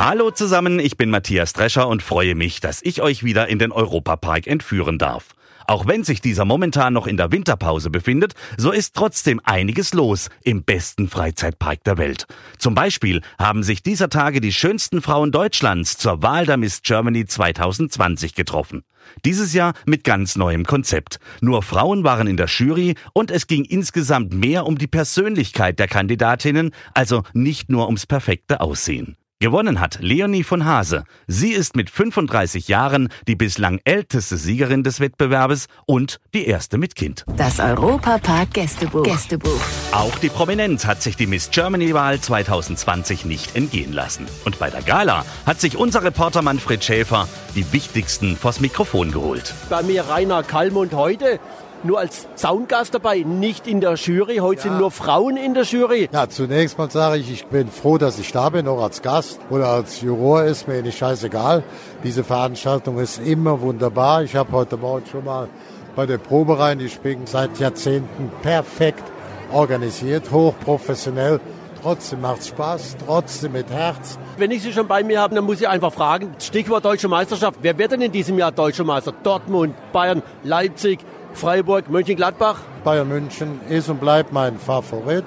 Hallo zusammen, ich bin Matthias Drescher und freue mich, dass ich euch wieder in den Europapark entführen darf. Auch wenn sich dieser momentan noch in der Winterpause befindet, so ist trotzdem einiges los im besten Freizeitpark der Welt. Zum Beispiel haben sich dieser Tage die schönsten Frauen Deutschlands zur Wahl der Miss Germany 2020 getroffen. Dieses Jahr mit ganz neuem Konzept. Nur Frauen waren in der Jury und es ging insgesamt mehr um die Persönlichkeit der Kandidatinnen, also nicht nur ums perfekte Aussehen. Gewonnen hat Leonie von Hase. Sie ist mit 35 Jahren die bislang älteste Siegerin des Wettbewerbes und die erste mit Kind. Das Europapark Gästebuch. Gästebuch. Auch die Prominenz hat sich die Miss Germany-Wahl 2020 nicht entgehen lassen. Und bei der Gala hat sich unser Reporter Manfred Schäfer die wichtigsten vors Mikrofon geholt. Bei mir Rainer Kallmund heute nur als Soundgast dabei, nicht in der Jury. Heute ja. sind nur Frauen in der Jury. Ja, zunächst mal sage ich, ich bin froh, dass ich da bin, auch als Gast oder als Juror ist mir nicht scheißegal. Diese Veranstaltung ist immer wunderbar. Ich habe heute Morgen schon mal bei der Probe rein, die spielen seit Jahrzehnten perfekt organisiert, hochprofessionell. Trotzdem macht's Spaß, trotzdem mit Herz. Wenn ich Sie schon bei mir habe, dann muss ich einfach fragen, Stichwort Deutsche Meisterschaft. Wer wird denn in diesem Jahr Deutscher Meister? Dortmund, Bayern, Leipzig, Freiburg, Mönchengladbach? Bayern München ist und bleibt mein Favorit.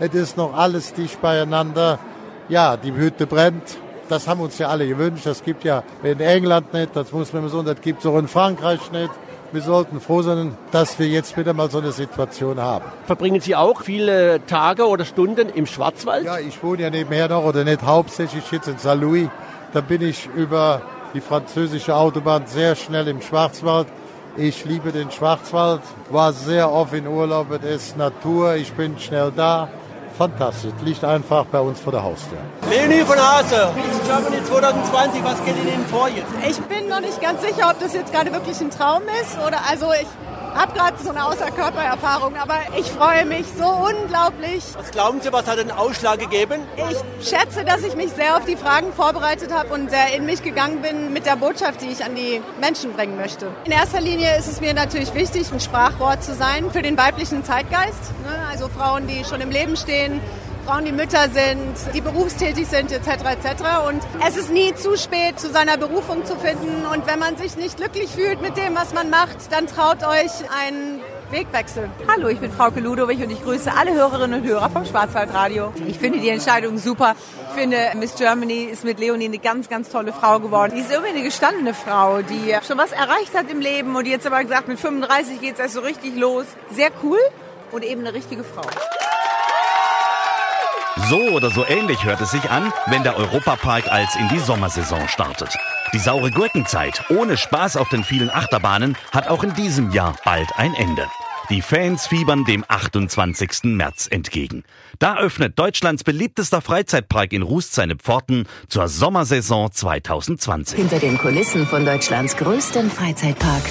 Es ist noch alles dicht beieinander. Ja, die Hütte brennt. Das haben uns ja alle gewünscht. Das gibt ja in England nicht, das muss man so, das gibt es auch in Frankreich nicht. Wir sollten froh sein, dass wir jetzt wieder mal so eine Situation haben. Verbringen Sie auch viele Tage oder Stunden im Schwarzwald? Ja, ich wohne ja nebenher noch oder nicht hauptsächlich jetzt in Saint-Louis. Da bin ich über die französische Autobahn sehr schnell im Schwarzwald ich liebe den Schwarzwald, war sehr oft in Urlaub, es ist Natur, ich bin schnell da. Fantastisch, liegt einfach bei uns vor der Haustür. Leonie von Hase, Germany 2020, was geht Ihnen vor jetzt? Ich bin noch nicht ganz sicher, ob das jetzt gerade wirklich ein Traum ist oder also ich habe gerade so eine Außerkörpererfahrung, aber ich freue mich so unglaublich. Was glauben Sie, was hat den Ausschlag gegeben? Ich schätze, dass ich mich sehr auf die Fragen vorbereitet habe und sehr in mich gegangen bin mit der Botschaft, die ich an die Menschen bringen möchte. In erster Linie ist es mir natürlich wichtig, ein Sprachrohr zu sein für den weiblichen Zeitgeist. Ne? Also Frauen, die schon im Leben stehen, Frauen, die Mütter sind, die berufstätig sind, etc. etc. Und es ist nie zu spät, zu seiner Berufung zu finden. Und wenn man sich nicht glücklich fühlt mit dem, was man macht, dann traut euch einen Wegwechsel. Hallo, ich bin Frauke Ludowig und ich grüße alle Hörerinnen und Hörer vom Schwarzwaldradio. Ich finde die Entscheidung super. Ich finde, Miss Germany ist mit Leonie eine ganz, ganz tolle Frau geworden. Die ist irgendwie eine gestandene Frau, die schon was erreicht hat im Leben und jetzt aber gesagt, mit 35 geht es erst so richtig los. Sehr cool und eben eine richtige Frau. So oder so ähnlich hört es sich an, wenn der Europapark als in die Sommersaison startet. Die saure Gurkenzeit ohne Spaß auf den vielen Achterbahnen hat auch in diesem Jahr bald ein Ende. Die Fans fiebern dem 28. März entgegen. Da öffnet Deutschlands beliebtester Freizeitpark in Rust seine Pforten zur Sommersaison 2020. Hinter den Kulissen von Deutschlands größtem Freizeitpark.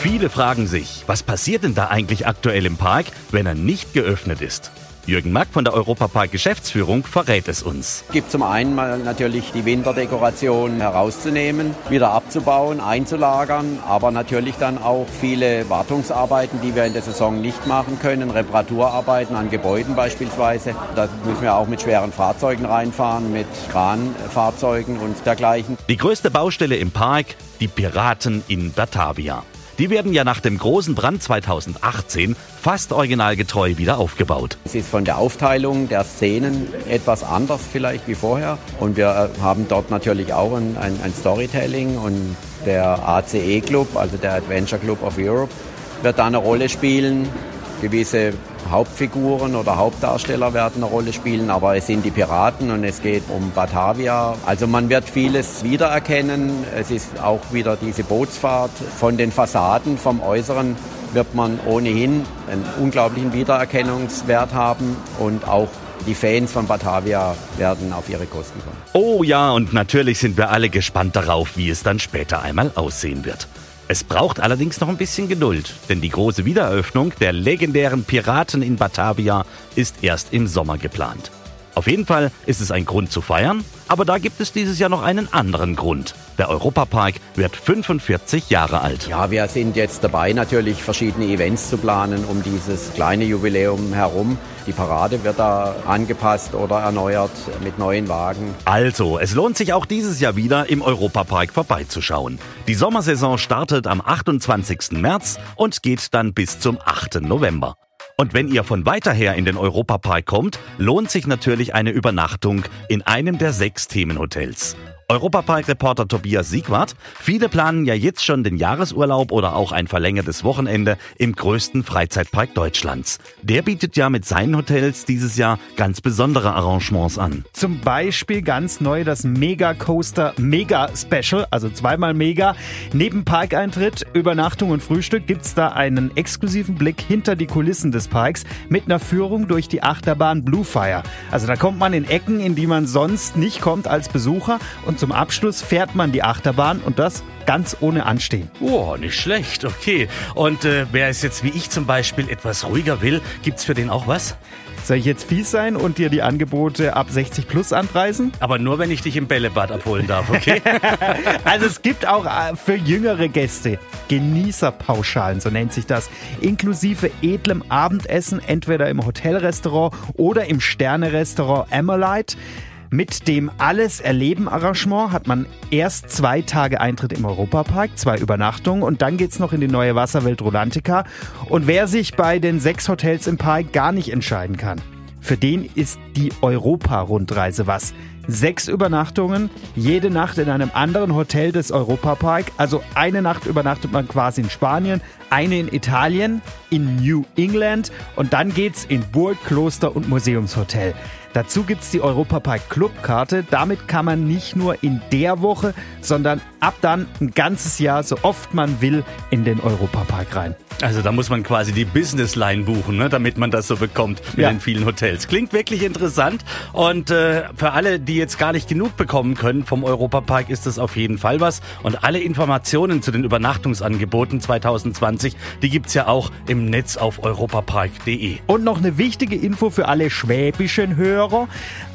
Viele fragen sich, was passiert denn da eigentlich aktuell im Park, wenn er nicht geöffnet ist? Jürgen Mack von der Europapark Geschäftsführung verrät es uns. Es gibt zum einen mal natürlich die Winterdekoration herauszunehmen, wieder abzubauen, einzulagern, aber natürlich dann auch viele Wartungsarbeiten, die wir in der Saison nicht machen können, Reparaturarbeiten an Gebäuden beispielsweise. Da müssen wir auch mit schweren Fahrzeugen reinfahren, mit Kranfahrzeugen und dergleichen. Die größte Baustelle im Park, die Piraten in Batavia. Die werden ja nach dem großen Brand 2018 fast originalgetreu wieder aufgebaut. Es ist von der Aufteilung der Szenen etwas anders vielleicht wie vorher. Und wir äh, haben dort natürlich auch ein, ein, ein Storytelling und der ACE Club, also der Adventure Club of Europe, wird da eine Rolle spielen. Gewisse Hauptfiguren oder Hauptdarsteller werden eine Rolle spielen, aber es sind die Piraten und es geht um Batavia. Also man wird vieles wiedererkennen. Es ist auch wieder diese Bootsfahrt von den Fassaden, vom Äußeren wird man ohnehin einen unglaublichen Wiedererkennungswert haben und auch die Fans von Batavia werden auf ihre Kosten kommen. Oh ja, und natürlich sind wir alle gespannt darauf, wie es dann später einmal aussehen wird. Es braucht allerdings noch ein bisschen Geduld, denn die große Wiedereröffnung der legendären Piraten in Batavia ist erst im Sommer geplant. Auf jeden Fall ist es ein Grund zu feiern, aber da gibt es dieses Jahr noch einen anderen Grund. Der Europapark wird 45 Jahre alt. Ja, wir sind jetzt dabei, natürlich verschiedene Events zu planen um dieses kleine Jubiläum herum. Die Parade wird da angepasst oder erneuert mit neuen Wagen. Also, es lohnt sich auch dieses Jahr wieder im Europapark vorbeizuschauen. Die Sommersaison startet am 28. März und geht dann bis zum 8. November. Und wenn ihr von weiter her in den Europapark kommt, lohnt sich natürlich eine Übernachtung in einem der sechs Themenhotels. Europapark-Reporter Tobias Siegwart. Viele planen ja jetzt schon den Jahresurlaub oder auch ein verlängertes Wochenende im größten Freizeitpark Deutschlands. Der bietet ja mit seinen Hotels dieses Jahr ganz besondere Arrangements an. Zum Beispiel ganz neu das Mega Coaster Mega Special, also zweimal Mega. Neben Parkeintritt, Übernachtung und Frühstück gibt's da einen exklusiven Blick hinter die Kulissen des Parks mit einer Führung durch die Achterbahn Bluefire. Also da kommt man in Ecken, in die man sonst nicht kommt als Besucher und und zum Abschluss fährt man die Achterbahn und das ganz ohne Anstehen. Oh, nicht schlecht, okay. Und äh, wer es jetzt wie ich zum Beispiel etwas ruhiger will, gibt's für den auch was? Soll ich jetzt fies sein und dir die Angebote ab 60 plus anpreisen? Aber nur, wenn ich dich im Bällebad abholen darf, okay? also es gibt auch äh, für jüngere Gäste Genießerpauschalen, so nennt sich das, inklusive edlem Abendessen, entweder im Hotelrestaurant oder im Sternerestaurant Emmerlight. Mit dem Alles-Erleben-Arrangement hat man erst zwei Tage Eintritt im Europapark, zwei Übernachtungen und dann geht's noch in die neue Wasserwelt Rolantica. Und wer sich bei den sechs Hotels im Park gar nicht entscheiden kann, für den ist die Europa-Rundreise was. Sechs Übernachtungen, jede Nacht in einem anderen Hotel des Europapark. Also eine Nacht übernachtet man quasi in Spanien, eine in Italien, in New England und dann geht's in Burg, Kloster und Museumshotel. Dazu gibt es die Europapark Clubkarte. Damit kann man nicht nur in der Woche, sondern ab dann ein ganzes Jahr, so oft man will, in den Europapark rein. Also da muss man quasi die Business Line buchen, ne, damit man das so bekommt mit ja. den vielen Hotels. Klingt wirklich interessant und äh, für alle, die jetzt gar nicht genug bekommen können vom Europapark, ist das auf jeden Fall was. Und alle Informationen zu den Übernachtungsangeboten 2020, die gibt es ja auch im Netz auf europapark.de. Und noch eine wichtige Info für alle schwäbischen Hörer.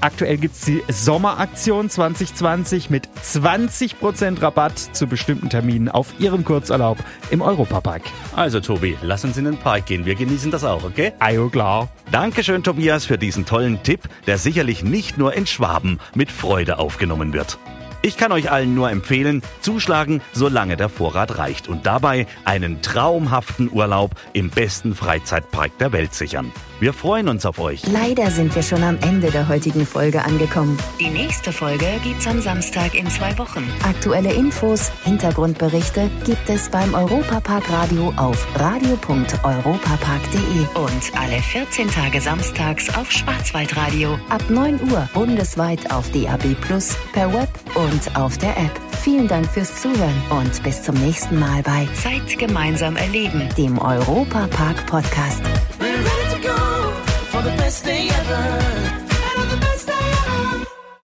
Aktuell gibt es die Sommeraktion 2020 mit 20% Rabatt zu bestimmten Terminen auf Ihrem Kurzerlaub im Europapark. Also Tobi, lass uns in den Park gehen. Wir genießen das auch, okay? Ayo, klar. Dankeschön, Tobias, für diesen tollen Tipp, der sicherlich nicht nur in Schwaben mit Freude aufgenommen wird. Ich kann euch allen nur empfehlen, zuschlagen, solange der Vorrat reicht und dabei einen traumhaften Urlaub im besten Freizeitpark der Welt sichern. Wir freuen uns auf euch. Leider sind wir schon am Ende der heutigen Folge angekommen. Die nächste Folge gibt's am Samstag in zwei Wochen. Aktuelle Infos, Hintergrundberichte gibt es beim Europapark Radio auf radio.europapark.de und alle 14 Tage samstags auf Schwarzwaldradio ab 9 Uhr bundesweit auf DAB Plus per Web und auf der App. Vielen Dank fürs Zuhören und bis zum nächsten Mal bei Zeit gemeinsam erleben, dem Europapark Podcast.